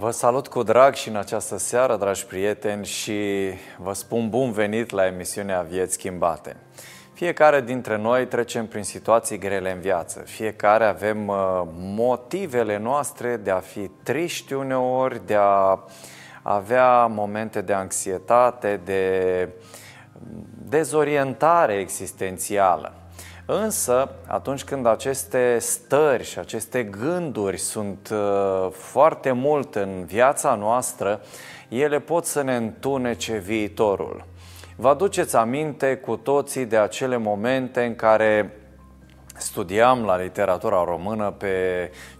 Vă salut cu drag și în această seară, dragi prieteni, și vă spun bun venit la emisiunea Vieți Schimbate. Fiecare dintre noi trecem prin situații grele în viață. Fiecare avem uh, motivele noastre de a fi triști uneori, de a avea momente de anxietate, de dezorientare existențială. Însă, atunci când aceste stări și aceste gânduri sunt uh, foarte mult în viața noastră, ele pot să ne întunece viitorul. Vă aduceți aminte cu toții de acele momente în care studiam la literatura română pe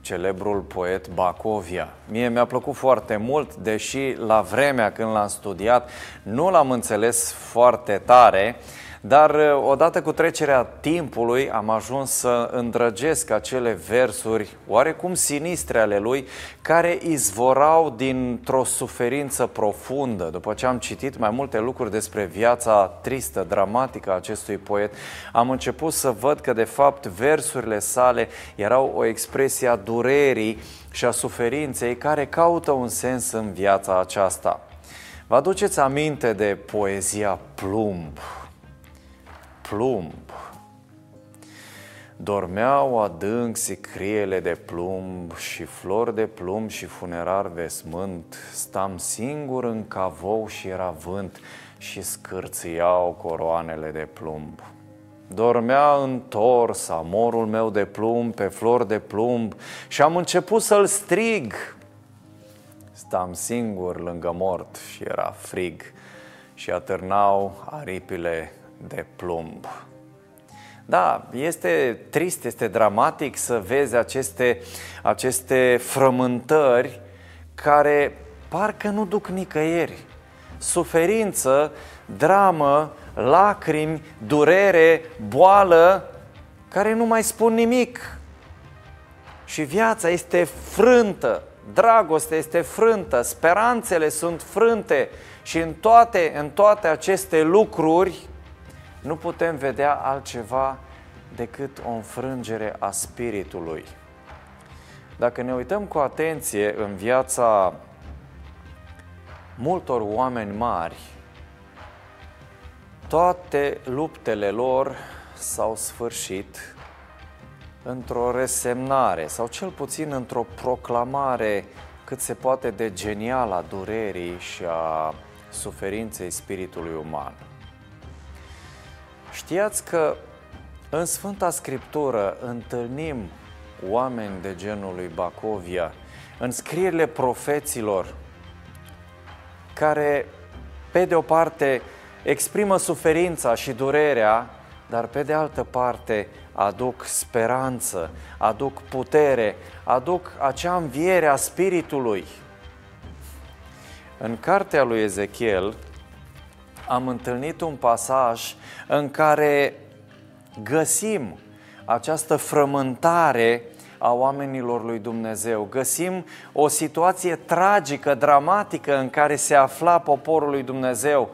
celebrul poet Bacovia. Mie mi-a plăcut foarte mult, deși la vremea când l-am studiat nu l-am înțeles foarte tare, dar uh, odată cu trecerea timpului am ajuns să îndrăgesc acele versuri oarecum sinistre ale lui care izvorau dintr-o suferință profundă. După ce am citit mai multe lucruri despre viața tristă, dramatică a acestui poet, am început să văd că de fapt versurile sale erau o expresie a durerii și a suferinței care caută un sens în viața aceasta. Vă aduceți aminte de poezia Plumb? Plumb. Dormeau adânc sicriele de plumb și flori de plumb și funerar vesmânt. Stam singur în cavou și era vânt și scârțiau coroanele de plumb. Dormea întors amorul meu de plumb pe flori de plumb și am început să-l strig. Stam singur lângă mort și era frig și atârnau aripile de plumb. Da, este trist, este dramatic să vezi aceste, aceste frământări care parcă nu duc nicăieri. Suferință, dramă, lacrimi, durere, boală, care nu mai spun nimic. Și viața este frântă, dragostea este frântă, speranțele sunt frânte și în toate, în toate aceste lucruri nu putem vedea altceva decât o înfrângere a spiritului. Dacă ne uităm cu atenție în viața multor oameni mari, toate luptele lor s-au sfârșit într-o resemnare sau cel puțin într-o proclamare cât se poate de genială a durerii și a suferinței spiritului uman. Știați că în Sfânta Scriptură întâlnim oameni de genul lui Bacovia, în scrierile profeților, care, pe de o parte, exprimă suferința și durerea, dar pe de altă parte aduc speranță, aduc putere, aduc acea înviere a Spiritului. În cartea lui Ezechiel am întâlnit un pasaj în care găsim această frământare a oamenilor lui Dumnezeu. Găsim o situație tragică, dramatică în care se afla poporul lui Dumnezeu.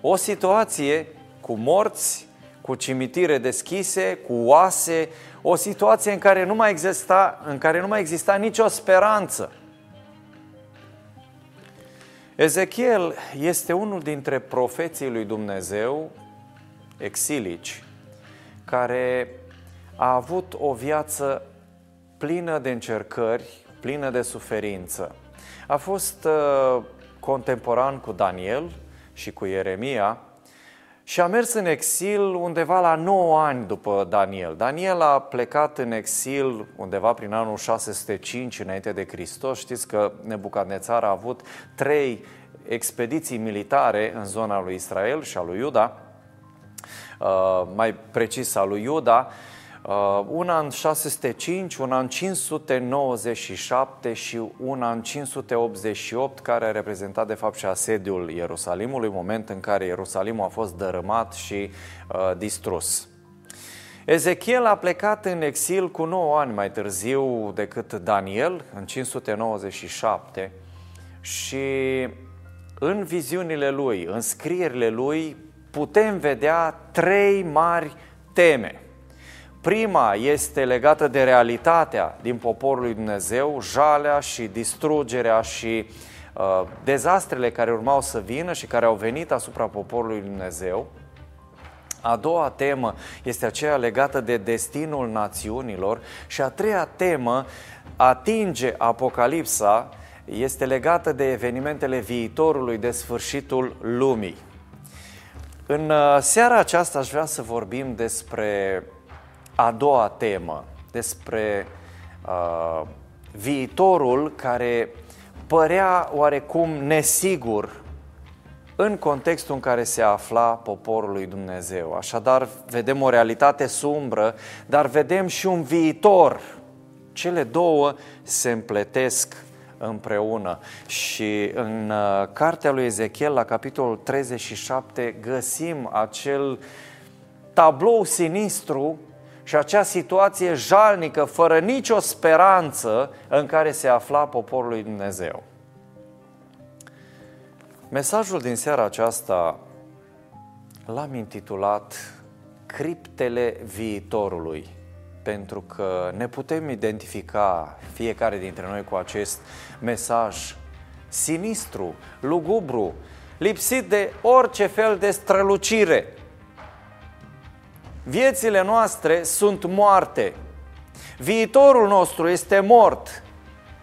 O situație cu morți, cu cimitire deschise, cu oase, o situație în care nu mai exista, în care nu mai exista nicio speranță. Ezechiel este unul dintre profeții lui Dumnezeu exilici, care a avut o viață plină de încercări, plină de suferință. A fost uh, contemporan cu Daniel și cu Ieremia și a mers în exil undeva la 9 ani după Daniel. Daniel a plecat în exil undeva prin anul 605 înainte de Hristos. Știți că Nebucadnețar a avut trei expediții militare în zona lui Israel și a lui Iuda Uh, mai precis al lui Iuda, uh, una în 605, una în 597 și una în 588, care a reprezentat de fapt și asediul Ierusalimului, moment în care Ierusalimul a fost dărâmat și uh, distrus. Ezechiel a plecat în exil cu 9 ani mai târziu decât Daniel, în 597, și în viziunile lui, în scrierile lui, putem vedea trei mari teme. Prima este legată de realitatea din poporul lui Dumnezeu, jalea și distrugerea și uh, dezastrele care urmau să vină și care au venit asupra poporului lui Dumnezeu. A doua temă este aceea legată de destinul națiunilor și a treia temă atinge Apocalipsa este legată de evenimentele viitorului, de sfârșitul lumii. În uh, seara aceasta aș vrea să vorbim despre a doua temă, despre uh, viitorul care părea oarecum nesigur în contextul în care se afla poporul lui Dumnezeu. Așadar, vedem o realitate sumbră, dar vedem și un viitor. Cele două se împletesc împreună. Și în uh, cartea lui Ezechiel, la capitolul 37, găsim acel tablou sinistru și acea situație jalnică, fără nicio speranță, în care se afla poporul lui Dumnezeu. Mesajul din seara aceasta l-am intitulat Criptele viitorului, pentru că ne putem identifica fiecare dintre noi cu acest mesaj sinistru, lugubru, lipsit de orice fel de strălucire. Viețile noastre sunt moarte. Viitorul nostru este mort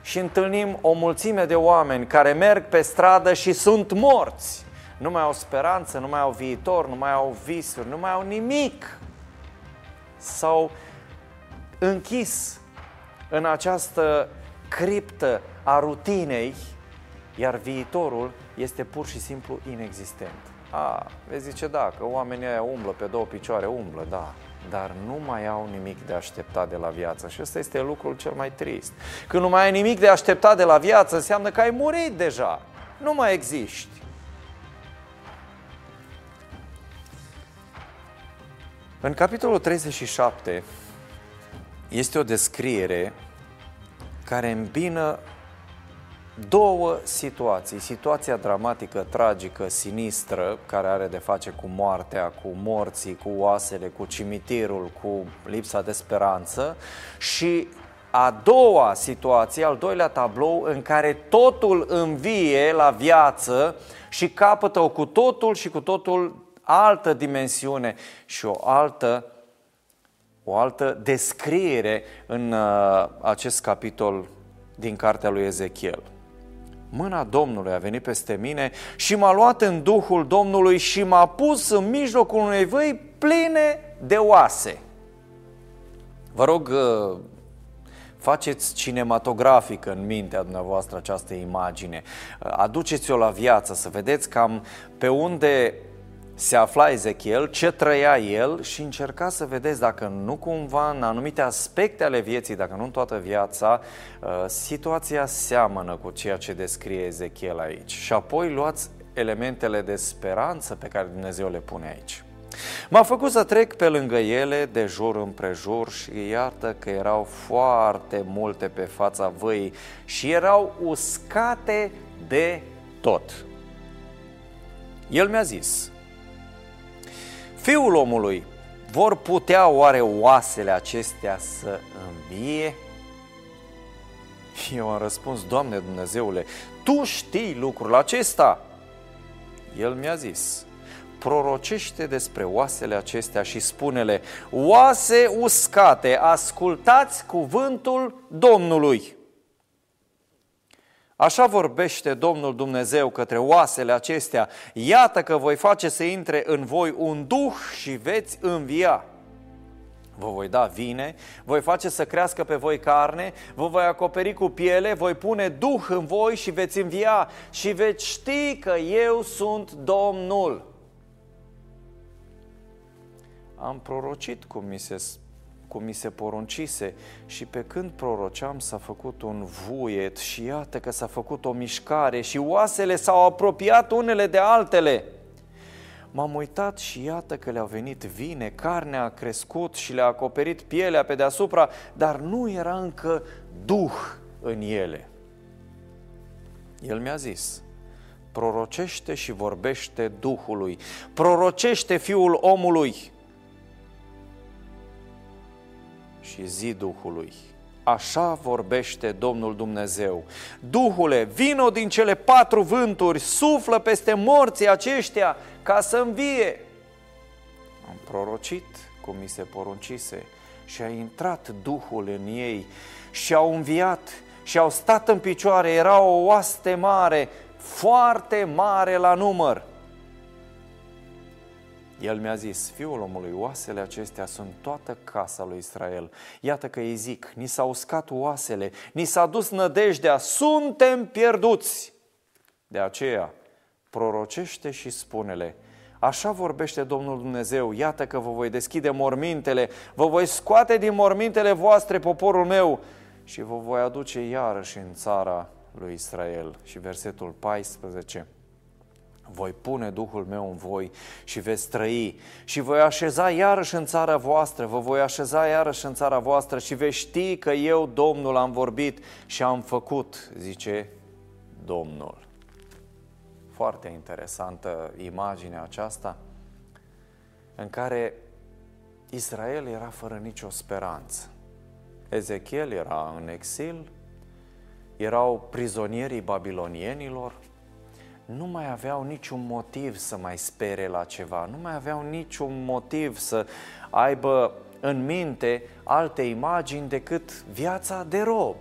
și întâlnim o mulțime de oameni care merg pe stradă și sunt morți. Nu mai au speranță, nu mai au viitor, nu mai au visuri, nu mai au nimic. S-au închis în această criptă a rutinei, iar viitorul este pur și simplu inexistent. A, vezi zice, da, că oamenii ăia umblă pe două picioare, umblă, da, dar nu mai au nimic de așteptat de la viață. Și ăsta este lucrul cel mai trist. Când nu mai ai nimic de așteptat de la viață, înseamnă că ai murit deja. Nu mai existi. În capitolul 37 este o descriere care îmbină două situații. Situația dramatică, tragică, sinistră, care are de face cu moartea, cu morții, cu oasele, cu cimitirul, cu lipsa de speranță și a doua situație, al doilea tablou, în care totul învie la viață și capătă o cu totul și cu totul altă dimensiune și o altă, o altă descriere în uh, acest capitol din cartea lui Ezechiel mâna Domnului a venit peste mine și m-a luat în Duhul Domnului și m-a pus în mijlocul unei văi pline de oase. Vă rog, uh, faceți cinematografic în mintea dumneavoastră această imagine. Uh, aduceți-o la viață, să vedeți cam pe unde se afla Ezechiel, ce trăia el și încerca să vedeți dacă nu cumva în anumite aspecte ale vieții, dacă nu în toată viața, uh, situația seamănă cu ceea ce descrie Ezechiel aici. Și apoi luați elementele de speranță pe care Dumnezeu le pune aici. M-a făcut să trec pe lângă ele de jur împrejur și iată că erau foarte multe pe fața văii și erau uscate de tot. El mi-a zis, Fiul omului, vor putea oare oasele acestea să învie? Eu am răspuns, Doamne Dumnezeule, Tu știi lucrul acesta. El mi-a zis, prorocește despre oasele acestea și spune-le, oase uscate, ascultați cuvântul Domnului. Așa vorbește Domnul Dumnezeu către oasele acestea, iată că voi face să intre în voi un duh și veți învia. Vă voi da vine, voi face să crească pe voi carne, vă voi acoperi cu piele, voi pune duh în voi și veți învia și veți ști că eu sunt Domnul. Am prorocit cum mi se cum mi se poruncise și pe când proroceam s-a făcut un vuiet și iată că s-a făcut o mișcare și oasele s-au apropiat unele de altele. M-am uitat și iată că le-au venit vine, carnea a crescut și le-a acoperit pielea pe deasupra, dar nu era încă duh în ele. El mi-a zis, prorocește și vorbește Duhului, prorocește Fiul omului, și zi Duhului. Așa vorbește Domnul Dumnezeu. Duhule, vino din cele patru vânturi, suflă peste morții aceștia ca să învie. Am prorocit cum mi se poruncise și a intrat Duhul în ei și au înviat și au stat în picioare. Era o oaste mare, foarte mare la număr. El mi-a zis, fiul omului, oasele acestea sunt toată casa lui Israel. Iată că îi zic, ni s-au uscat oasele, ni s-a dus nădejdea, suntem pierduți. De aceea, prorocește și spune-le, Așa vorbește Domnul Dumnezeu, iată că vă voi deschide mormintele, vă voi scoate din mormintele voastre poporul meu și vă voi aduce iarăși în țara lui Israel. Și versetul 14 voi pune Duhul meu în voi și veți trăi și voi așeza iarăși în țara voastră, vă voi așeza iarăși în țara voastră și veți ști că eu, Domnul, am vorbit și am făcut, zice Domnul. Foarte interesantă imaginea aceasta în care Israel era fără nicio speranță. Ezechiel era în exil, erau prizonierii babilonienilor, nu mai aveau niciun motiv să mai spere la ceva, nu mai aveau niciun motiv să aibă în minte alte imagini decât viața de rob.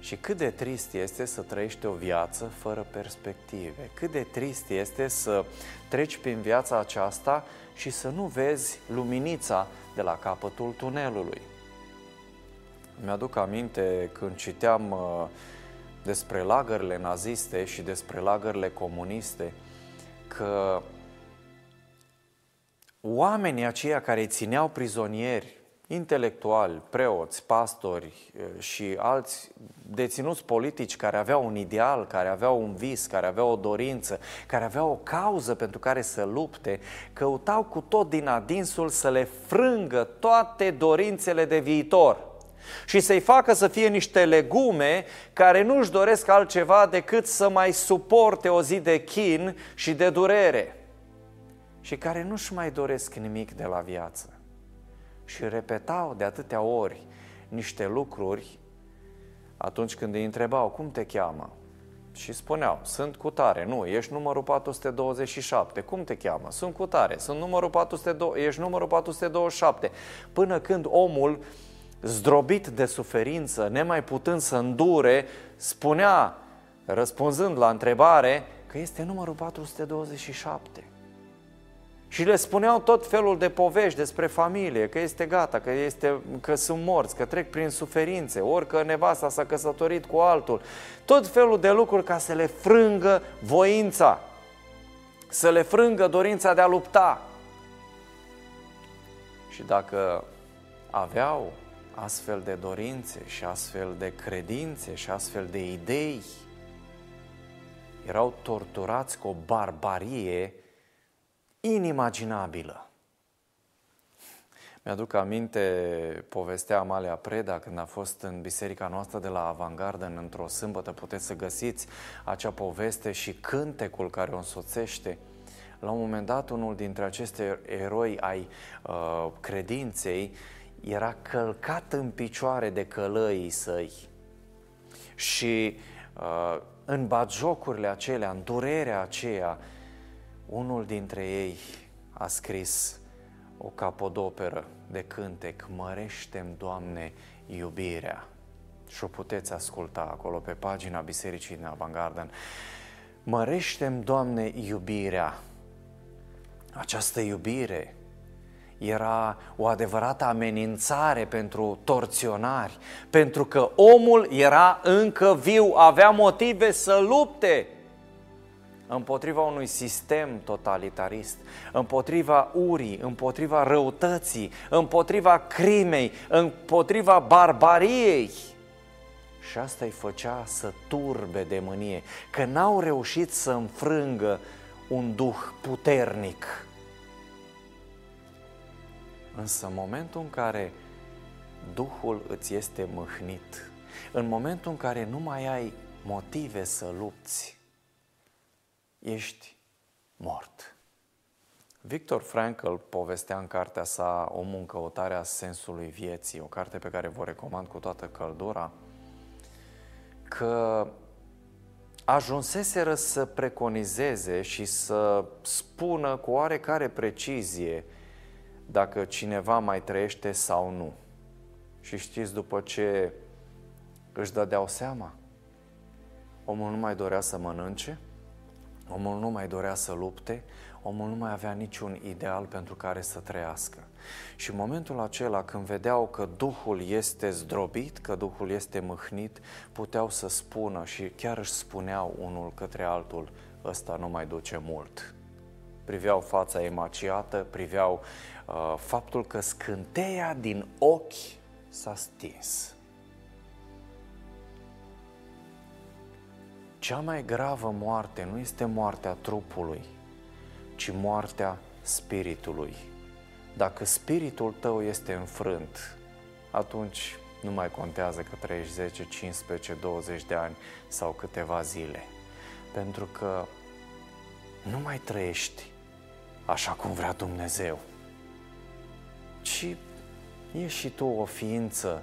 Și cât de trist este să trăiești o viață fără perspective, cât de trist este să treci prin viața aceasta și să nu vezi luminița de la capătul tunelului. Mi-aduc aminte când citeam uh, despre lagările naziste și despre lagările comuniste, că oamenii aceia care îi țineau prizonieri, intelectuali, preoți, pastori și alți deținuți politici care aveau un ideal, care aveau un vis, care aveau o dorință, care aveau o cauză pentru care să lupte, căutau cu tot din adinsul să le frângă toate dorințele de viitor – și să-i facă să fie niște legume care nu-și doresc altceva decât să mai suporte o zi de chin și de durere. Și care nu-și mai doresc nimic de la viață. Și repetau de atâtea ori niște lucruri atunci când îi întrebau cum te cheamă? Și spuneau, sunt cu tare, nu, ești numărul 427, cum te cheamă? Sunt cu tare, sunt numărul 402, ești numărul 427, până când omul zdrobit de suferință, nemai putând să îndure, spunea, răspunzând la întrebare, că este numărul 427. Și le spuneau tot felul de povești despre familie, că este gata, că, este, că sunt morți, că trec prin suferințe, ori că nevasta s-a căsătorit cu altul. Tot felul de lucruri ca să le frângă voința, să le frângă dorința de a lupta. Și dacă aveau astfel de dorințe și astfel de credințe și astfel de idei erau torturați cu o barbarie inimaginabilă. Mi-aduc aminte povestea Amalia Preda când a fost în biserica noastră de la Avantgarden într-o sâmbătă. Puteți să găsiți acea poveste și cântecul care o însoțește. La un moment dat, unul dintre aceste eroi ai uh, credinței era călcat în picioare de călăii săi și uh, în batjocurile acelea, în durerea aceea, unul dintre ei a scris o capodoperă de cântec, Măreștem, Doamne, iubirea. Și o puteți asculta acolo pe pagina Bisericii din Avangarden. Măreștem, Doamne, iubirea. Această iubire era o adevărată amenințare pentru torționari, pentru că omul era încă viu, avea motive să lupte împotriva unui sistem totalitarist, împotriva urii, împotriva răutății, împotriva crimei, împotriva barbariei. Și asta îi făcea să turbe de mânie, că n-au reușit să înfrângă un duh puternic Însă în momentul în care Duhul îți este mâhnit, în momentul în care nu mai ai motive să lupți, ești mort. Victor Frankl povestea în cartea sa Omul în căutarea sensului vieții, o carte pe care vă recomand cu toată căldura, că ajunseseră să preconizeze și să spună cu oarecare precizie dacă cineva mai trăiește sau nu. Și știți după ce își dădeau seama? Omul nu mai dorea să mănânce, omul nu mai dorea să lupte, omul nu mai avea niciun ideal pentru care să trăiască. Și în momentul acela, când vedeau că Duhul este zdrobit, că Duhul este mâhnit, puteau să spună și chiar își spuneau unul către altul, ăsta nu mai duce mult. Priveau fața emaciată, priveau uh, faptul că scânteia din ochi s-a stins. Cea mai gravă moarte nu este moartea trupului, ci moartea spiritului. Dacă spiritul tău este înfrânt, atunci nu mai contează că trăiești 10, 15, 20 de ani sau câteva zile. Pentru că nu mai trăiești așa cum vrea Dumnezeu, ci ești și tu o ființă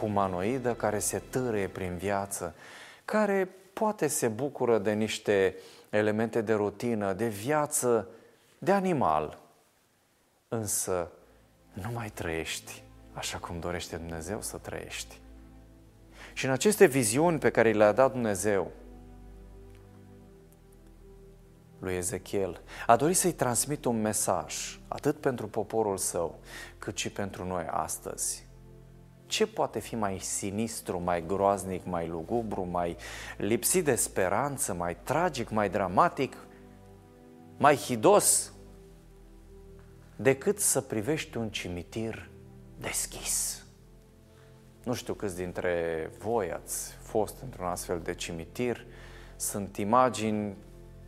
humanoidă care se târâie prin viață, care poate se bucură de niște elemente de rutină, de viață, de animal, însă nu mai trăiești așa cum dorește Dumnezeu să trăiești. Și în aceste viziuni pe care le-a dat Dumnezeu lui Ezechiel, a dorit să-i transmită un mesaj, atât pentru poporul său, cât și pentru noi astăzi. Ce poate fi mai sinistru, mai groaznic, mai lugubru, mai lipsit de speranță, mai tragic, mai dramatic, mai hidos decât să privești un cimitir deschis? Nu știu câți dintre voi ați fost într-un astfel de cimitir. Sunt imagini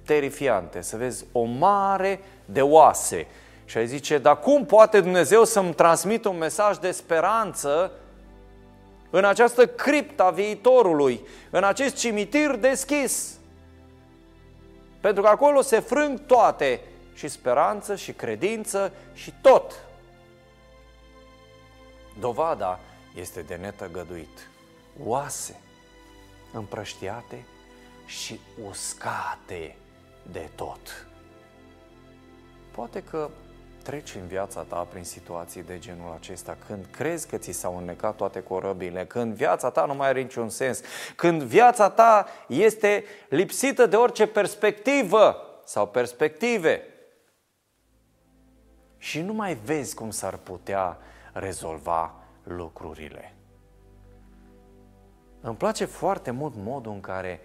terifiante, să vezi o mare de oase. Și ai zice, dar cum poate Dumnezeu să-mi transmită un mesaj de speranță în această criptă a viitorului, în acest cimitir deschis. Pentru că acolo se frâng toate, și speranță, și credință, și tot. Dovada este de netăgăduit. Oase împrăștiate și uscate de tot. Poate că treci în viața ta prin situații de genul acesta, când crezi că ți s-au înnecat toate corăbile, când viața ta nu mai are niciun sens, când viața ta este lipsită de orice perspectivă sau perspective și nu mai vezi cum s-ar putea rezolva lucrurile. Îmi place foarte mult modul în care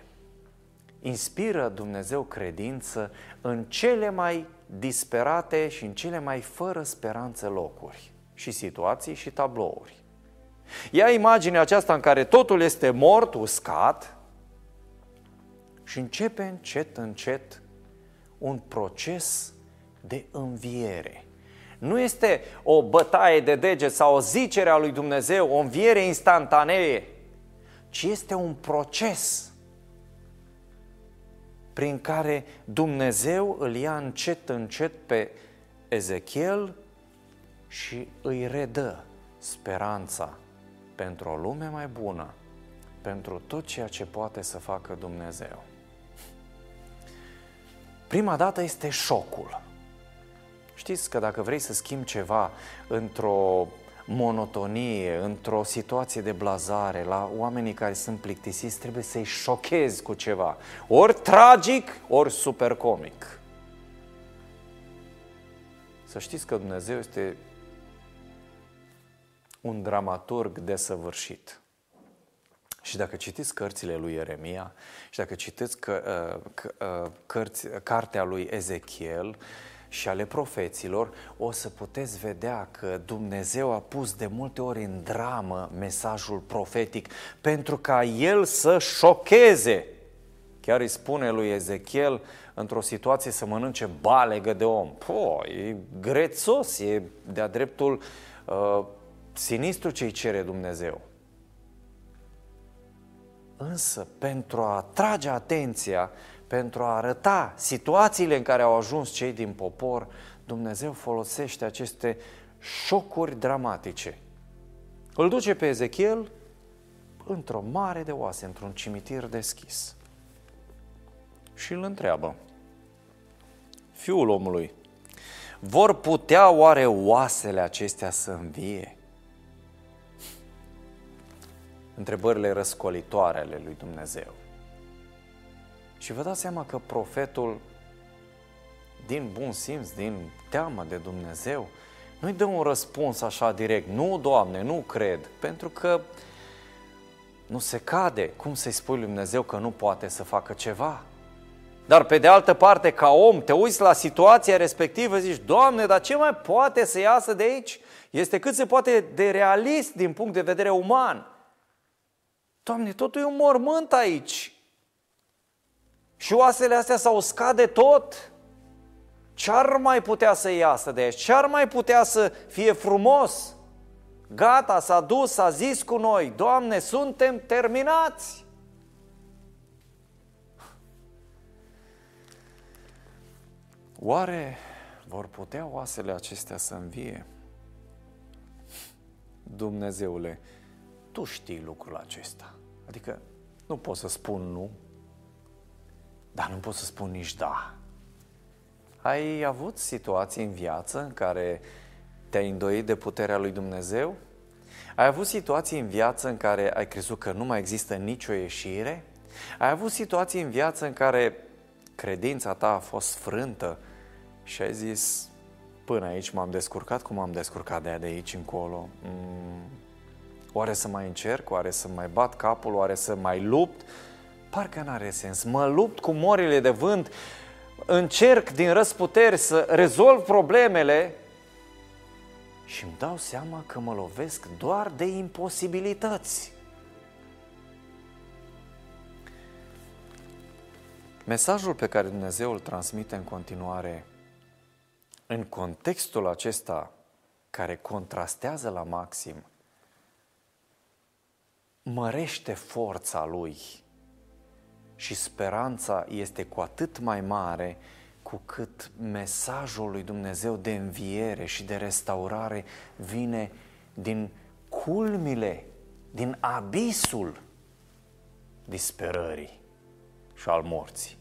inspiră Dumnezeu credință în cele mai disperate și în cele mai fără speranță locuri și situații și tablouri. Ia imaginea aceasta în care totul este mort, uscat și începe încet, încet un proces de înviere. Nu este o bătaie de deget sau o zicere a lui Dumnezeu, o înviere instantanee, ci este un proces prin care Dumnezeu îl ia încet, încet pe Ezechiel și îi redă speranța pentru o lume mai bună, pentru tot ceea ce poate să facă Dumnezeu. Prima dată este șocul. Știți că dacă vrei să schimbi ceva într-o monotonie, într-o situație de blazare, la oamenii care sunt plictisiți, trebuie să-i șochezi cu ceva. Ori tragic, ori super comic. Să știți că Dumnezeu este un dramaturg desăvârșit. Și dacă citiți cărțile lui Ieremia și dacă citiți că, uh, uh, cărți, cartea lui Ezechiel, și ale profeților, o să puteți vedea că Dumnezeu a pus de multe ori în dramă mesajul profetic pentru ca el să șocheze. Chiar îi spune lui Ezechiel într-o situație să mănânce balegă de om. Po, e grețos, e de-a dreptul uh, sinistru ce-i cere Dumnezeu. Însă, pentru a atrage atenția pentru a arăta situațiile în care au ajuns cei din popor, Dumnezeu folosește aceste șocuri dramatice. Îl duce pe Ezechiel într-o mare de oase, într-un cimitir deschis. Și îl întreabă, fiul omului, vor putea oare oasele acestea să învie? Întrebările răscolitoare ale lui Dumnezeu. Și vă dați seama că profetul, din bun simț, din teamă de Dumnezeu, nu-i dă un răspuns așa direct, nu, Doamne, nu cred, pentru că nu se cade. Cum să-i spui lui Dumnezeu că nu poate să facă ceva? Dar pe de altă parte, ca om, te uiți la situația respectivă, zici, Doamne, dar ce mai poate să iasă de aici? Este cât se poate de realist din punct de vedere uman. Doamne, totul e un mormânt aici. Și oasele astea s-au uscat de tot. Ce-ar mai putea să iasă de aici? Ce-ar mai putea să fie frumos? Gata, s-a dus, s-a zis cu noi, Doamne, suntem terminați. Oare vor putea oasele acestea să învie? Dumnezeule, Tu știi lucrul acesta. Adică nu pot să spun nu, dar nu pot să spun nici da. Ai avut situații în viață în care te-ai îndoit de puterea lui Dumnezeu? Ai avut situații în viață în care ai crezut că nu mai există nicio ieșire? Ai avut situații în viață în care credința ta a fost frântă și ai zis, până aici m-am descurcat, cum am descurcat de, de aici încolo? Mm, oare să mai încerc, oare să mai bat capul, oare să mai lupt? Parcă n-are sens. Mă lupt cu morile de vânt, încerc din răsputeri să rezolv problemele și îmi dau seama că mă lovesc doar de imposibilități. Mesajul pe care Dumnezeu îl transmite în continuare în contextul acesta care contrastează la maxim, mărește forța lui și speranța este cu atât mai mare cu cât mesajul lui Dumnezeu de înviere și de restaurare vine din culmile, din abisul disperării și al morții.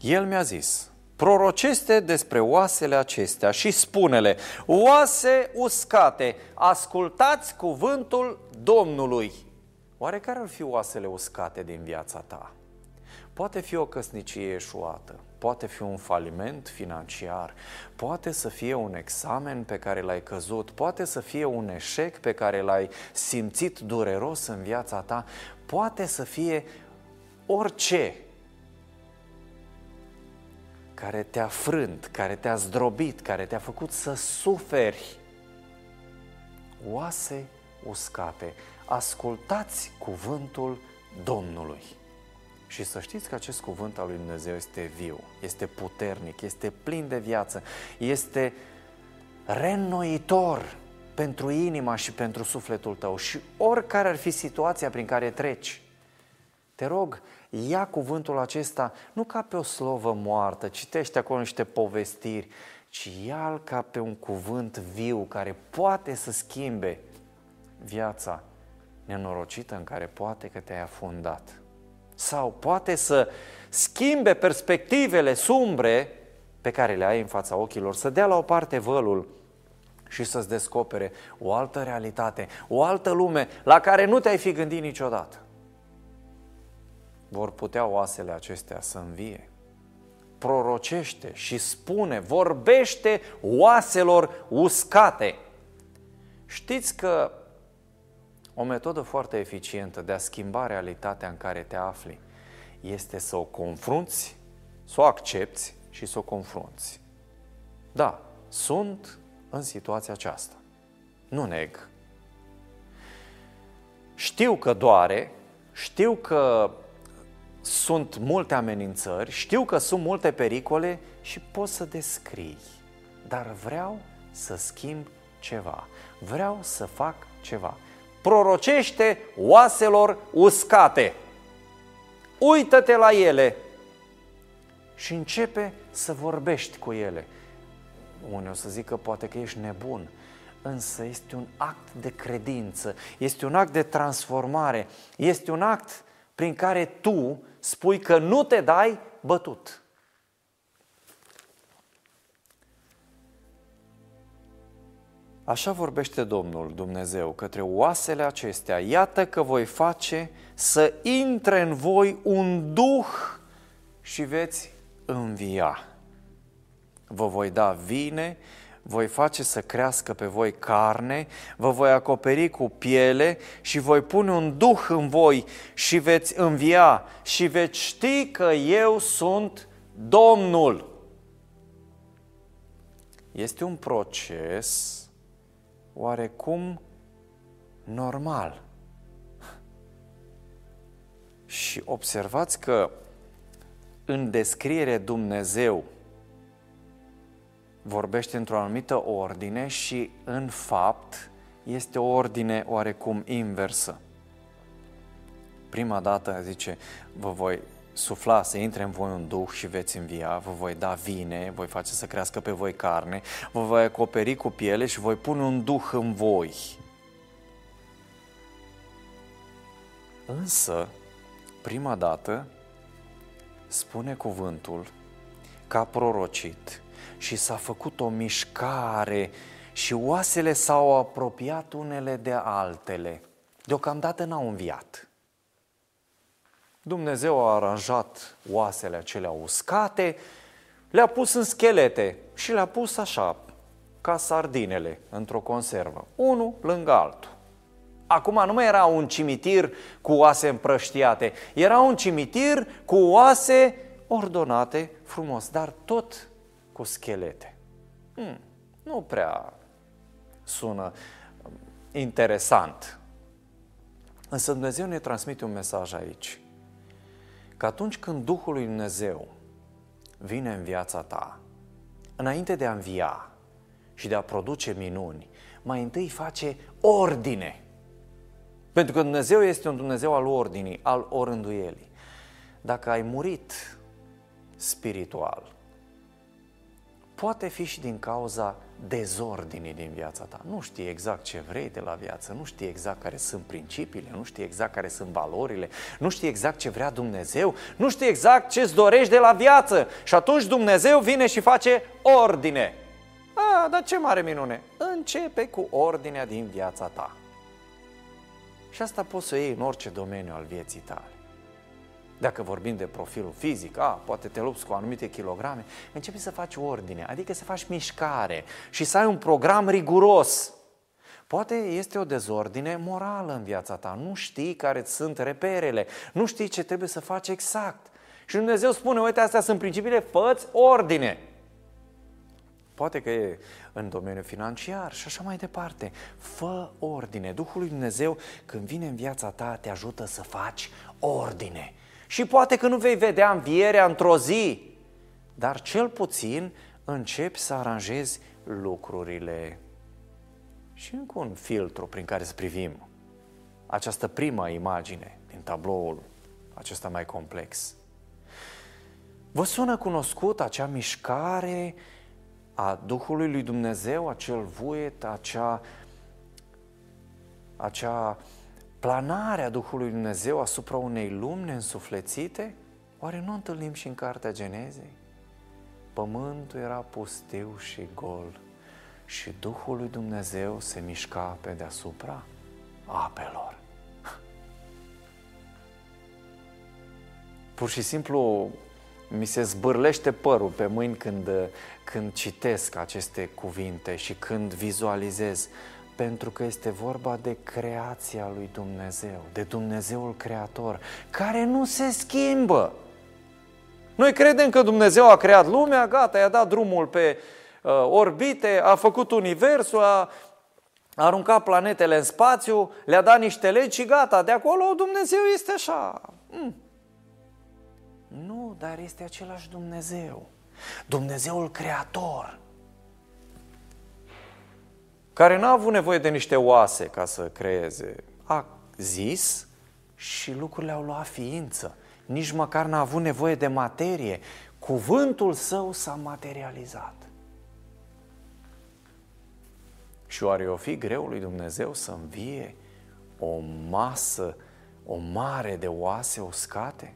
El mi-a zis, proroceste despre oasele acestea și spune-le, oase uscate, ascultați cuvântul Domnului. Oare care ar fi oasele uscate din viața ta? Poate fi o căsnicie eșuată, poate fi un faliment financiar, poate să fie un examen pe care l-ai căzut, poate să fie un eșec pe care l-ai simțit dureros în viața ta, poate să fie orice care te-a frânt, care te-a zdrobit, care te-a făcut să suferi. Oase uscate, ascultați cuvântul Domnului. Și să știți că acest cuvânt al lui Dumnezeu este viu, este puternic, este plin de viață, este reînnoitor pentru inima și pentru sufletul tău și oricare ar fi situația prin care treci. Te rog, ia cuvântul acesta nu ca pe o slovă moartă, citește acolo niște povestiri, ci ia-l ca pe un cuvânt viu care poate să schimbe viața nenorocită în care poate că te-ai afundat. Sau poate să schimbe perspectivele sumbre pe care le ai în fața ochilor, să dea la o parte vălul și să-ți descopere o altă realitate, o altă lume la care nu te-ai fi gândit niciodată vor putea oasele acestea să învie. Prorocește și spune, vorbește oaselor uscate. Știți că o metodă foarte eficientă de a schimba realitatea în care te afli este să o confrunți, să o accepti și să o confrunți. Da, sunt în situația aceasta. Nu neg. Știu că doare, știu că sunt multe amenințări, știu că sunt multe pericole și pot să descrii, dar vreau să schimb ceva, vreau să fac ceva. prorocește oaselor uscate. Uită-te la ele și începe să vorbești cu ele. Unii o să zică poate că ești nebun, însă este un act de credință, este un act de transformare, este un act prin care tu spui că nu te dai bătut. Așa vorbește Domnul Dumnezeu către oasele acestea. Iată că voi face să intre în voi un duh și veți învia. Vă voi da vine, voi face să crească pe voi carne, vă voi acoperi cu piele și voi pune un duh în voi și veți învia și veți ști că eu sunt Domnul. Este un proces oarecum normal. Și observați că în descriere Dumnezeu vorbește într-o anumită ordine și în fapt este o ordine oarecum inversă. Prima dată zice, vă voi sufla să intre în voi un duh și veți învia, vă voi da vine, voi face să crească pe voi carne, vă voi acoperi cu piele și voi pune un duh în voi. Însă, prima dată, spune cuvântul că a prorocit și s-a făcut o mișcare și oasele s-au apropiat unele de altele. Deocamdată n-au înviat. Dumnezeu a aranjat oasele acelea uscate, le-a pus în schelete și le-a pus așa, ca sardinele, într-o conservă, unul lângă altul. Acum nu mai era un cimitir cu oase împrăștiate, era un cimitir cu oase ordonate frumos, dar tot cu schelete. Hmm, nu prea sună interesant. Însă Dumnezeu ne transmite un mesaj aici că atunci când Duhul lui Dumnezeu vine în viața ta, înainte de a învia și de a produce minuni, mai întâi face ordine. Pentru că Dumnezeu este un Dumnezeu al ordinii, al orânduielii. Dacă ai murit spiritual, poate fi și din cauza dezordinii din viața ta. Nu știi exact ce vrei de la viață, nu știi exact care sunt principiile, nu știi exact care sunt valorile, nu știi exact ce vrea Dumnezeu, nu știi exact ce îți dorești de la viață. Și atunci Dumnezeu vine și face ordine. A, dar ce mare minune! Începe cu ordinea din viața ta. Și asta poți să o iei în orice domeniu al vieții tale. Dacă vorbim de profilul fizic, a, poate te lupți cu anumite kilograme, începi să faci ordine, adică să faci mișcare și să ai un program riguros. Poate este o dezordine morală în viața ta, nu știi care sunt reperele, nu știi ce trebuie să faci exact. Și Dumnezeu spune, uite, astea sunt principiile, fă ordine. Poate că e în domeniul financiar și așa mai departe. Fă ordine. Duhul lui Dumnezeu, când vine în viața ta, te ajută să faci ordine. Și poate că nu vei vedea învierea într-o zi, dar cel puțin începi să aranjezi lucrurile. Și încă un filtru prin care să privim această primă imagine din tabloul acesta mai complex. Vă sună cunoscut acea mișcare a Duhului lui Dumnezeu, acel vuiet, acea, acea planarea Duhului Dumnezeu asupra unei lumi neînsuflețite, oare nu întâlnim și în Cartea Genezei? Pământul era pustiu și gol și Duhul lui Dumnezeu se mișca pe deasupra apelor. Pur și simplu mi se zbârlește părul pe mâini când, când citesc aceste cuvinte și când vizualizez pentru că este vorba de creația lui Dumnezeu, de Dumnezeul Creator, care nu se schimbă. Noi credem că Dumnezeu a creat lumea, gata, i-a dat drumul pe uh, orbite, a făcut universul, a aruncat planetele în spațiu, le-a dat niște legi și gata, de acolo Dumnezeu este așa. Mm. Nu, dar este același Dumnezeu. Dumnezeul Creator care n-a avut nevoie de niște oase ca să creeze a zis și lucrurile au luat ființă. Nici măcar n-a avut nevoie de materie. Cuvântul său s-a materializat. Și oare o fi greu lui Dumnezeu să învie o masă, o mare de oase uscate?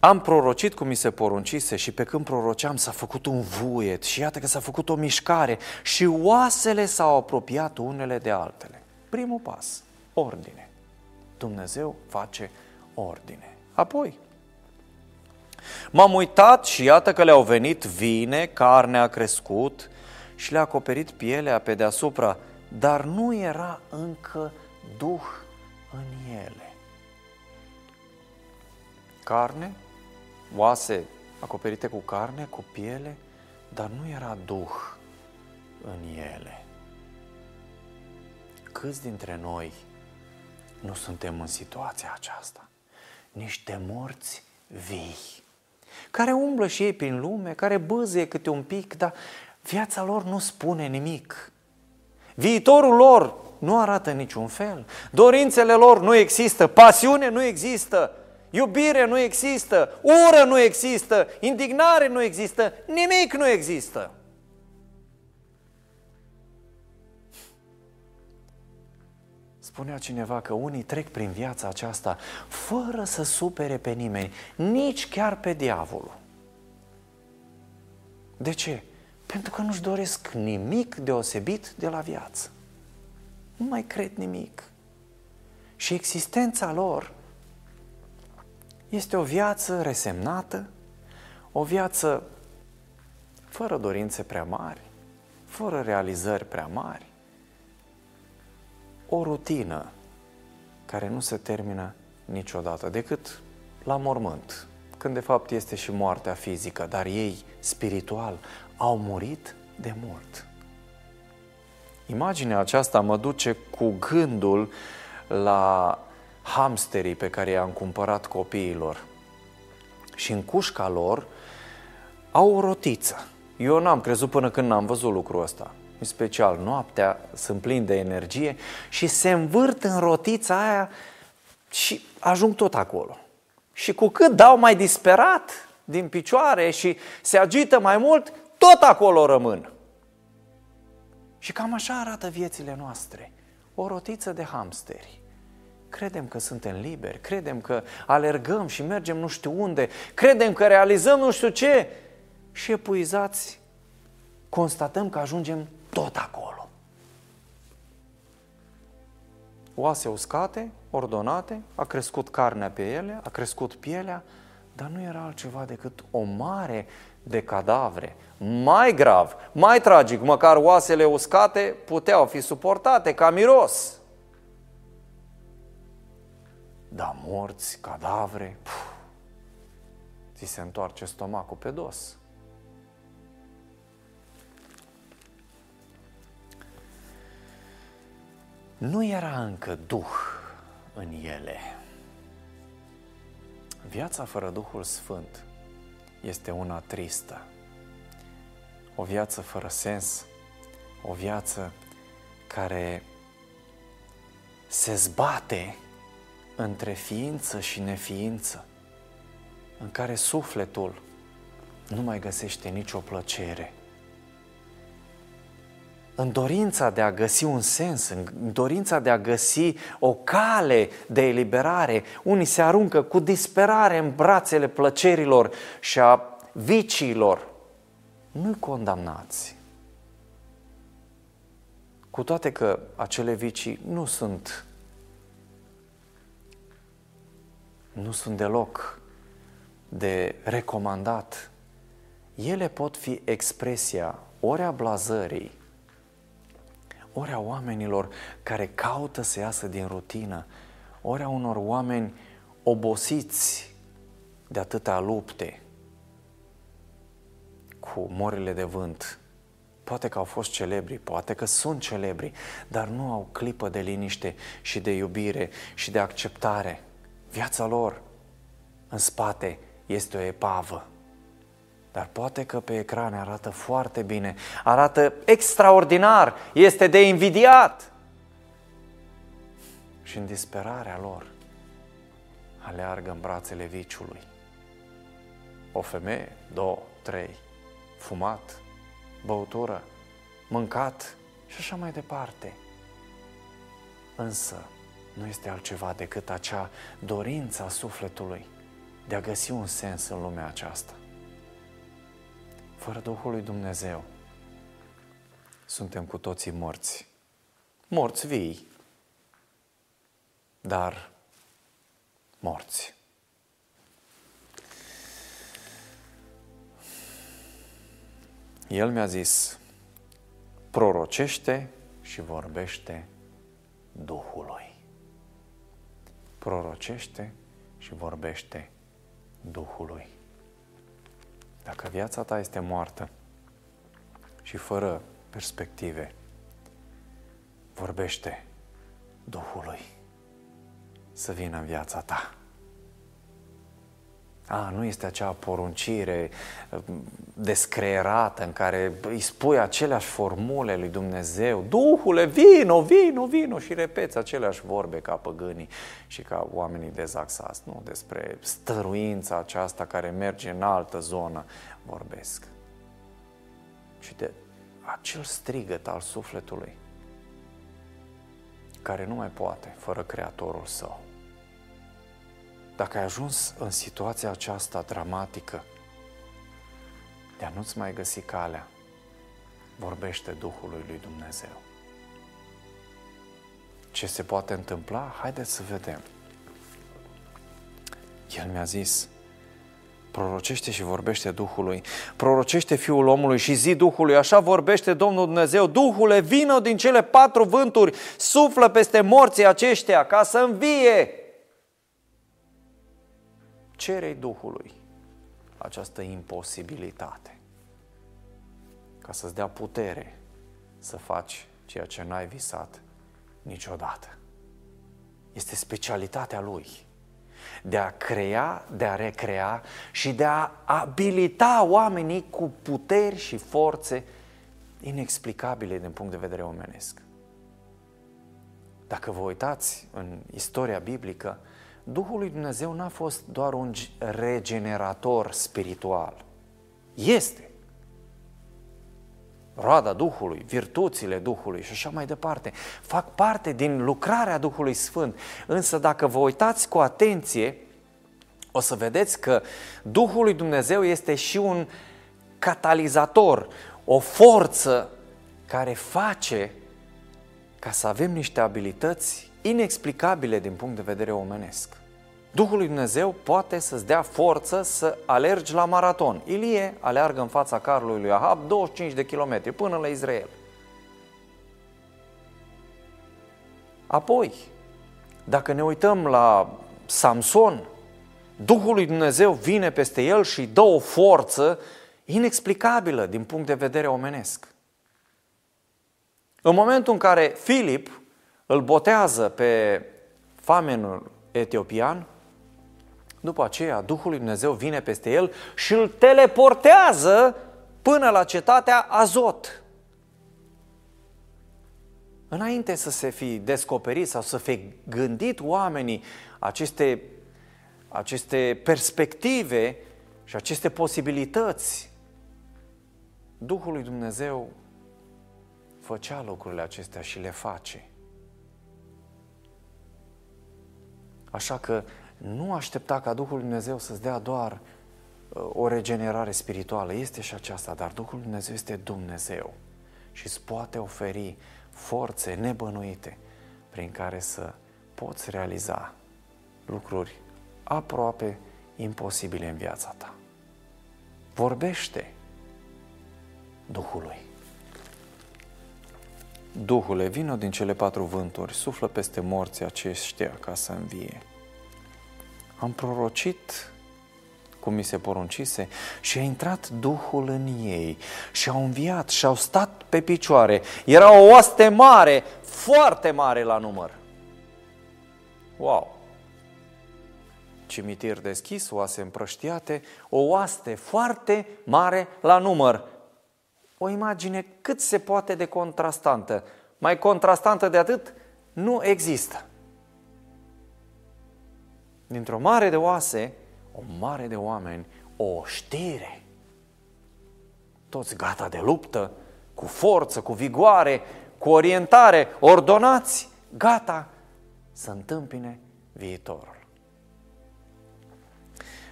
Am prorocit cum mi se poruncise și pe când proroceam s-a făcut un vuiet și iată că s-a făcut o mișcare și oasele s-au apropiat unele de altele. Primul pas, ordine. Dumnezeu face ordine. Apoi, m-am uitat și iată că le-au venit vine, carne a crescut și le-a acoperit pielea pe deasupra, dar nu era încă duh în ele. Carne, oase acoperite cu carne, cu piele, dar nu era duh în ele. Câți dintre noi nu suntem în situația aceasta? Niște morți vii, care umblă și ei prin lume, care băzie câte un pic, dar viața lor nu spune nimic. Viitorul lor nu arată niciun fel. Dorințele lor nu există, pasiune nu există, Iubire nu există, ură nu există, indignare nu există, nimic nu există. Spunea cineva că unii trec prin viața aceasta fără să supere pe nimeni, nici chiar pe diavolul. De ce? Pentru că nu-și doresc nimic deosebit de la viață. Nu mai cred nimic. Și existența lor este o viață resemnată, o viață fără dorințe prea mari, fără realizări prea mari, o rutină care nu se termină niciodată decât la mormânt, când de fapt este și moartea fizică, dar ei, spiritual, au murit de mult. Imaginea aceasta mă duce cu gândul la hamsterii pe care i-am cumpărat copiilor. Și în cușca lor au o rotiță. Eu n-am crezut până când n-am văzut lucrul ăsta. În special noaptea sunt plin de energie și se învârt în rotița aia și ajung tot acolo. Și cu cât dau mai disperat din picioare și se agită mai mult, tot acolo rămân. Și cam așa arată viețile noastre. O rotiță de hamsteri. Credem că suntem liberi, credem că alergăm și mergem nu știu unde, credem că realizăm nu știu ce și epuizați constatăm că ajungem tot acolo. Oase uscate, ordonate, a crescut carnea pe ele, a crescut pielea, dar nu era altceva decât o mare de cadavre. Mai grav, mai tragic, măcar oasele uscate puteau fi suportate ca miros. Da, morți, cadavre, puf, ți se întoarce stomacul pe dos. Nu era încă Duh în ele. Viața fără Duhul Sfânt este una tristă. O viață fără sens, o viață care se zbate între ființă și neființă, în care sufletul nu mai găsește nicio plăcere. În dorința de a găsi un sens, în dorința de a găsi o cale de eliberare, unii se aruncă cu disperare în brațele plăcerilor și a viciilor. Nu-i condamnați. Cu toate că acele vicii nu sunt nu sunt deloc de recomandat. Ele pot fi expresia ori a blazării, ori a oamenilor care caută să iasă din rutină, ori a unor oameni obosiți de atâtea lupte cu morile de vânt. Poate că au fost celebri, poate că sunt celebri, dar nu au clipă de liniște și de iubire și de acceptare. Viața lor în spate este o epavă. Dar poate că pe ecran arată foarte bine, arată extraordinar, este de invidiat. Și în disperarea lor aleargă în brațele viciului. O femeie, două, trei, fumat, băutură, mâncat și așa mai departe. Însă nu este altceva decât acea dorință a sufletului de a găsi un sens în lumea aceasta. Fără Duhul lui Dumnezeu, suntem cu toții morți. Morți vii, dar morți. El mi-a zis, prorocește și vorbește Duhului. Prorocește și vorbește Duhului. Dacă viața ta este moartă și fără perspective, vorbește Duhului să vină în viața ta. A, nu este acea poruncire uh, descreerată în care îi spui aceleași formule lui Dumnezeu, Duhule, vino, vino, vino și repeți aceleași vorbe ca păgânii și ca oamenii dezaxați, nu despre stăruința aceasta care merge în altă zonă, vorbesc. Și de acel strigăt al sufletului care nu mai poate fără Creatorul său. Dacă ai ajuns în situația aceasta dramatică de a nu-ți mai găsi calea, vorbește Duhului lui Dumnezeu. Ce se poate întâmpla? Haideți să vedem. El mi-a zis, prorocește și vorbește Duhului, prorocește Fiul omului și zi Duhului, așa vorbește Domnul Dumnezeu, Duhule, vină din cele patru vânturi, suflă peste morții aceștia ca să învie cerei Duhului această imposibilitate ca să-ți dea putere să faci ceea ce n-ai visat niciodată. Este specialitatea Lui de a crea, de a recrea și de a abilita oamenii cu puteri și forțe inexplicabile din punct de vedere omenesc. Dacă vă uitați în istoria biblică, Duhul lui Dumnezeu n-a fost doar un regenerator spiritual. Este. Roada Duhului, virtuțile Duhului și așa mai departe, fac parte din lucrarea Duhului Sfânt. Însă dacă vă uitați cu atenție, o să vedeți că Duhul lui Dumnezeu este și un catalizator, o forță care face ca să avem niște abilități inexplicabile din punct de vedere omenesc. Duhul lui Dumnezeu poate să-ți dea forță să alergi la maraton. Ilie aleargă în fața carului lui Ahab 25 de kilometri până la Israel. Apoi, dacă ne uităm la Samson, Duhul lui Dumnezeu vine peste el și dă o forță inexplicabilă din punct de vedere omenesc. În momentul în care Filip îl botează pe famenul etiopian, după aceea, Duhul lui Dumnezeu vine peste el și îl teleportează până la cetatea Azot. Înainte să se fi descoperit sau să fi gândit oamenii aceste, aceste perspective și aceste posibilități, Duhul lui Dumnezeu făcea lucrurile acestea și le face. Așa că nu aștepta ca Duhul Dumnezeu să-ți dea doar uh, o regenerare spirituală. Este și aceasta, dar Duhul Dumnezeu este Dumnezeu și îți poate oferi forțe nebănuite prin care să poți realiza lucruri aproape imposibile în viața ta. Vorbește Duhului. Duhule, vină din cele patru vânturi, suflă peste morții aceștia ca să învie am prorocit cum mi se poruncise și a intrat Duhul în ei și au înviat și au stat pe picioare. Era o oaste mare, foarte mare la număr. Wow! cimitir deschis, oase împrăștiate, o oaste foarte mare la număr. O imagine cât se poate de contrastantă. Mai contrastantă de atât nu există. Dintr-o mare de oase, o mare de oameni, o știre. Toți gata de luptă, cu forță, cu vigoare, cu orientare, ordonați, gata să întâmpine viitorul.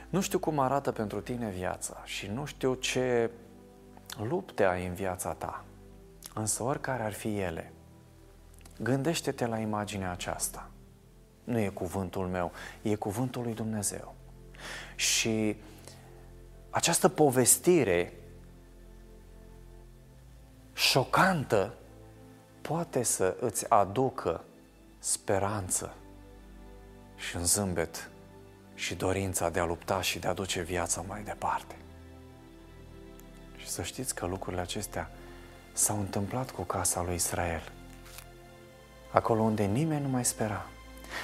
Nu știu cum arată pentru tine viața și nu știu ce lupte ai în viața ta, însă oricare ar fi ele, gândește-te la imaginea aceasta. Nu e cuvântul meu, e cuvântul lui Dumnezeu. Și această povestire șocantă poate să îți aducă speranță și un zâmbet și dorința de a lupta și de a duce viața mai departe. Și să știți că lucrurile acestea s-au întâmplat cu casa lui Israel. Acolo unde nimeni nu mai spera,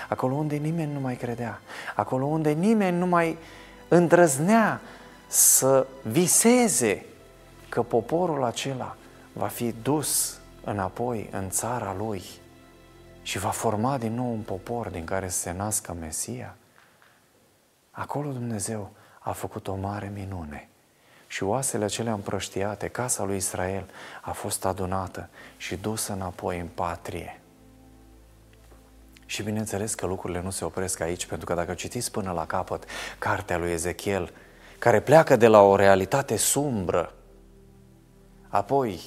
acolo unde nimeni nu mai credea, acolo unde nimeni nu mai îndrăznea să viseze că poporul acela va fi dus înapoi în țara lui și va forma din nou un popor din care să se nască Mesia, acolo Dumnezeu a făcut o mare minune. Și oasele acelea împrăștiate, casa lui Israel, a fost adunată și dusă înapoi în patrie. Și bineînțeles că lucrurile nu se opresc aici, pentru că dacă citiți până la capăt cartea lui Ezechiel, care pleacă de la o realitate sumbră, apoi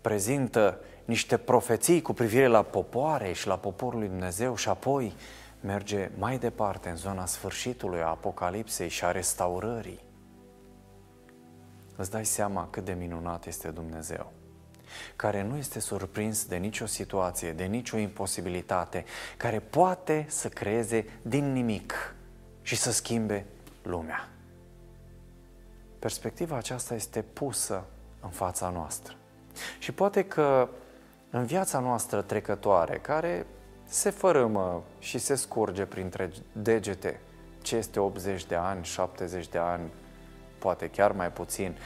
prezintă niște profeții cu privire la popoare și la poporul lui Dumnezeu și apoi merge mai departe în zona sfârșitului a Apocalipsei și a restaurării. Îți dai seama cât de minunat este Dumnezeu, care nu este surprins de nicio situație, de nicio imposibilitate, care poate să creeze din nimic și să schimbe lumea. Perspectiva aceasta este pusă în fața noastră. Și poate că în viața noastră trecătoare, care se fărâmă și se scurge printre degete, ce este 80 de ani, 70 de ani, poate chiar mai puțin,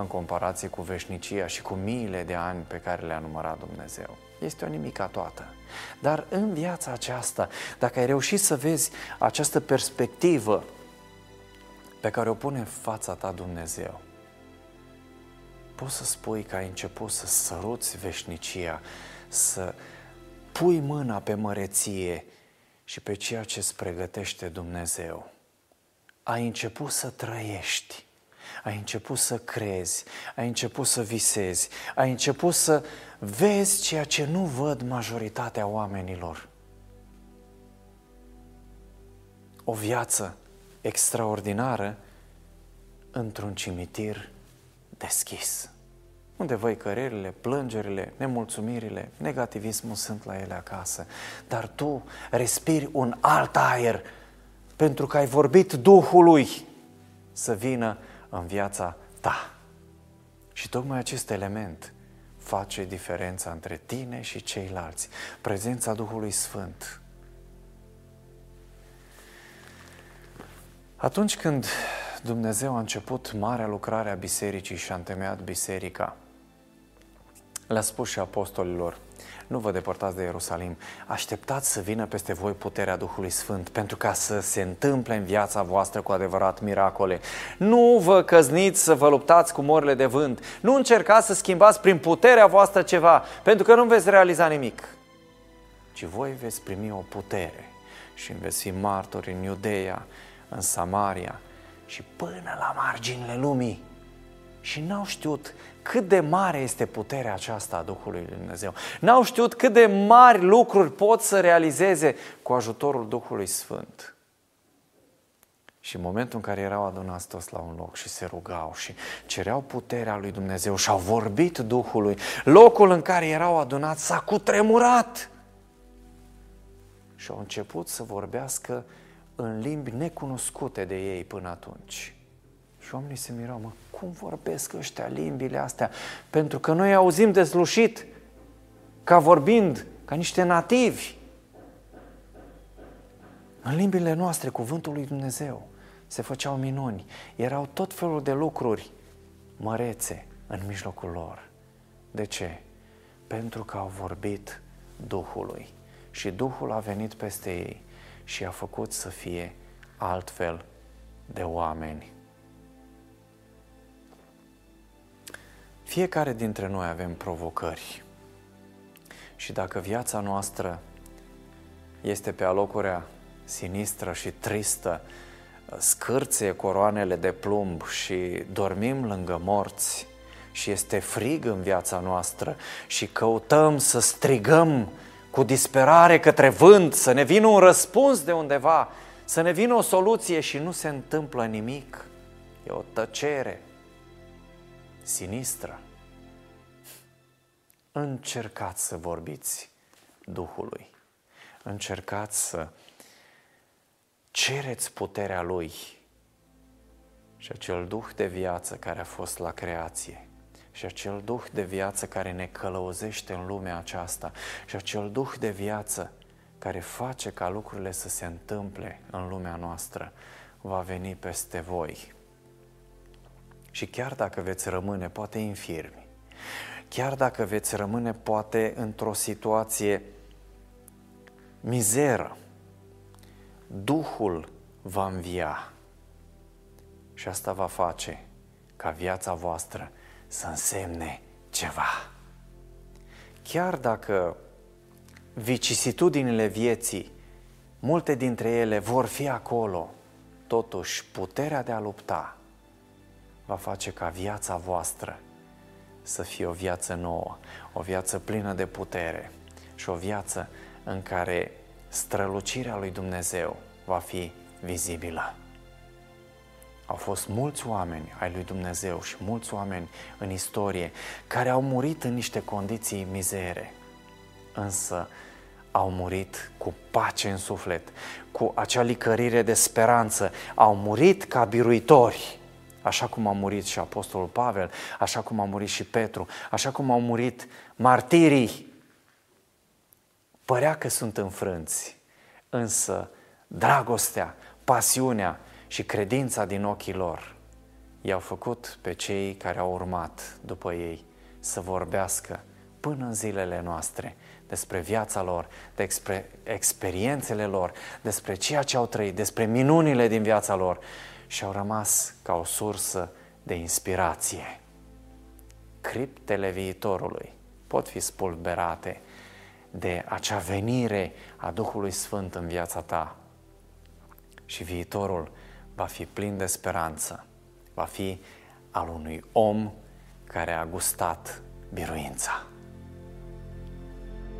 în comparație cu veșnicia și cu miile de ani pe care le-a numărat Dumnezeu. Este o nimica toată. Dar în viața aceasta, dacă ai reușit să vezi această perspectivă pe care o pune în fața ta Dumnezeu, poți să spui că ai început să săruți veșnicia, să pui mâna pe măreție și pe ceea ce îți pregătește Dumnezeu. Ai început să trăiești, ai început să crezi, ai început să visezi, ai început să vezi ceea ce nu văd majoritatea oamenilor. O viață extraordinară într-un cimitir deschis. Unde văicărerile, plângerile, nemulțumirile, negativismul sunt la ele acasă. Dar tu respiri un alt aer pentru că ai vorbit Duhului să vină în viața ta. Și tocmai acest element face diferența între tine și ceilalți. Prezența Duhului Sfânt. Atunci când Dumnezeu a început marea lucrare a bisericii și a întemeiat biserica. Le-a spus și apostolilor, nu vă depărtați de Ierusalim, așteptați să vină peste voi puterea Duhului Sfânt, pentru ca să se întâmple în viața voastră cu adevărat miracole. Nu vă căzniți să vă luptați cu morile de vânt, nu încercați să schimbați prin puterea voastră ceva, pentru că nu veți realiza nimic, ci voi veți primi o putere și veți fi martori în Iudeea, în Samaria și până la marginile lumii. Și n-au știut cât de mare este puterea aceasta a Duhului Lui Dumnezeu. N-au știut cât de mari lucruri pot să realizeze cu ajutorul Duhului Sfânt. Și în momentul în care erau adunați toți la un loc și se rugau și cereau puterea lui Dumnezeu și au vorbit Duhului, locul în care erau adunați s-a cutremurat. Și au început să vorbească în limbi necunoscute de ei până atunci. Și oamenii se mirau, mă, cum vorbesc ăștia limbile astea? Pentru că noi auzim dezlușit, ca vorbind, ca niște nativi. În limbile noastre, cuvântul lui Dumnezeu, se făceau minuni. Erau tot felul de lucruri mărețe în mijlocul lor. De ce? Pentru că au vorbit Duhului. Și Duhul a venit peste ei și a făcut să fie altfel de oameni. Fiecare dintre noi avem provocări. Și dacă viața noastră este pe alocurea sinistră și tristă, scârție coroanele de plumb și dormim lângă morți și este frig în viața noastră și căutăm să strigăm cu disperare către vânt, să ne vină un răspuns de undeva, să ne vină o soluție și nu se întâmplă nimic. E o tăcere sinistră. Încercați să vorbiți Duhului. Încercați să cereți puterea Lui și acel Duh de viață care a fost la creație și acel Duh de viață care ne călăuzește în lumea aceasta și acel Duh de viață care face ca lucrurile să se întâmple în lumea noastră va veni peste voi. Și chiar dacă veți rămâne poate infirmi, chiar dacă veți rămâne poate într-o situație mizeră, Duhul va învia și asta va face ca viața voastră să însemne ceva. Chiar dacă vicisitudinile vieții, multe dintre ele vor fi acolo, totuși puterea de a lupta va face ca viața voastră să fie o viață nouă, o viață plină de putere și o viață în care strălucirea lui Dumnezeu va fi vizibilă. Au fost mulți oameni ai lui Dumnezeu și mulți oameni în istorie care au murit în niște condiții mizere, însă au murit cu pace în suflet, cu acea licărire de speranță, au murit ca biruitori, așa cum a murit și Apostolul Pavel, așa cum a murit și Petru, așa cum au murit martirii. Părea că sunt înfrânți, însă dragostea, pasiunea și credința din ochii lor i-au făcut pe cei care au urmat după ei să vorbească până în zilele noastre despre viața lor, despre experiențele lor, despre ceea ce au trăit, despre minunile din viața lor și au rămas ca o sursă de inspirație. Criptele viitorului pot fi spulberate de acea venire a Duhului Sfânt în viața ta și viitorul va fi plin de speranță, va fi al unui om care a gustat biruința.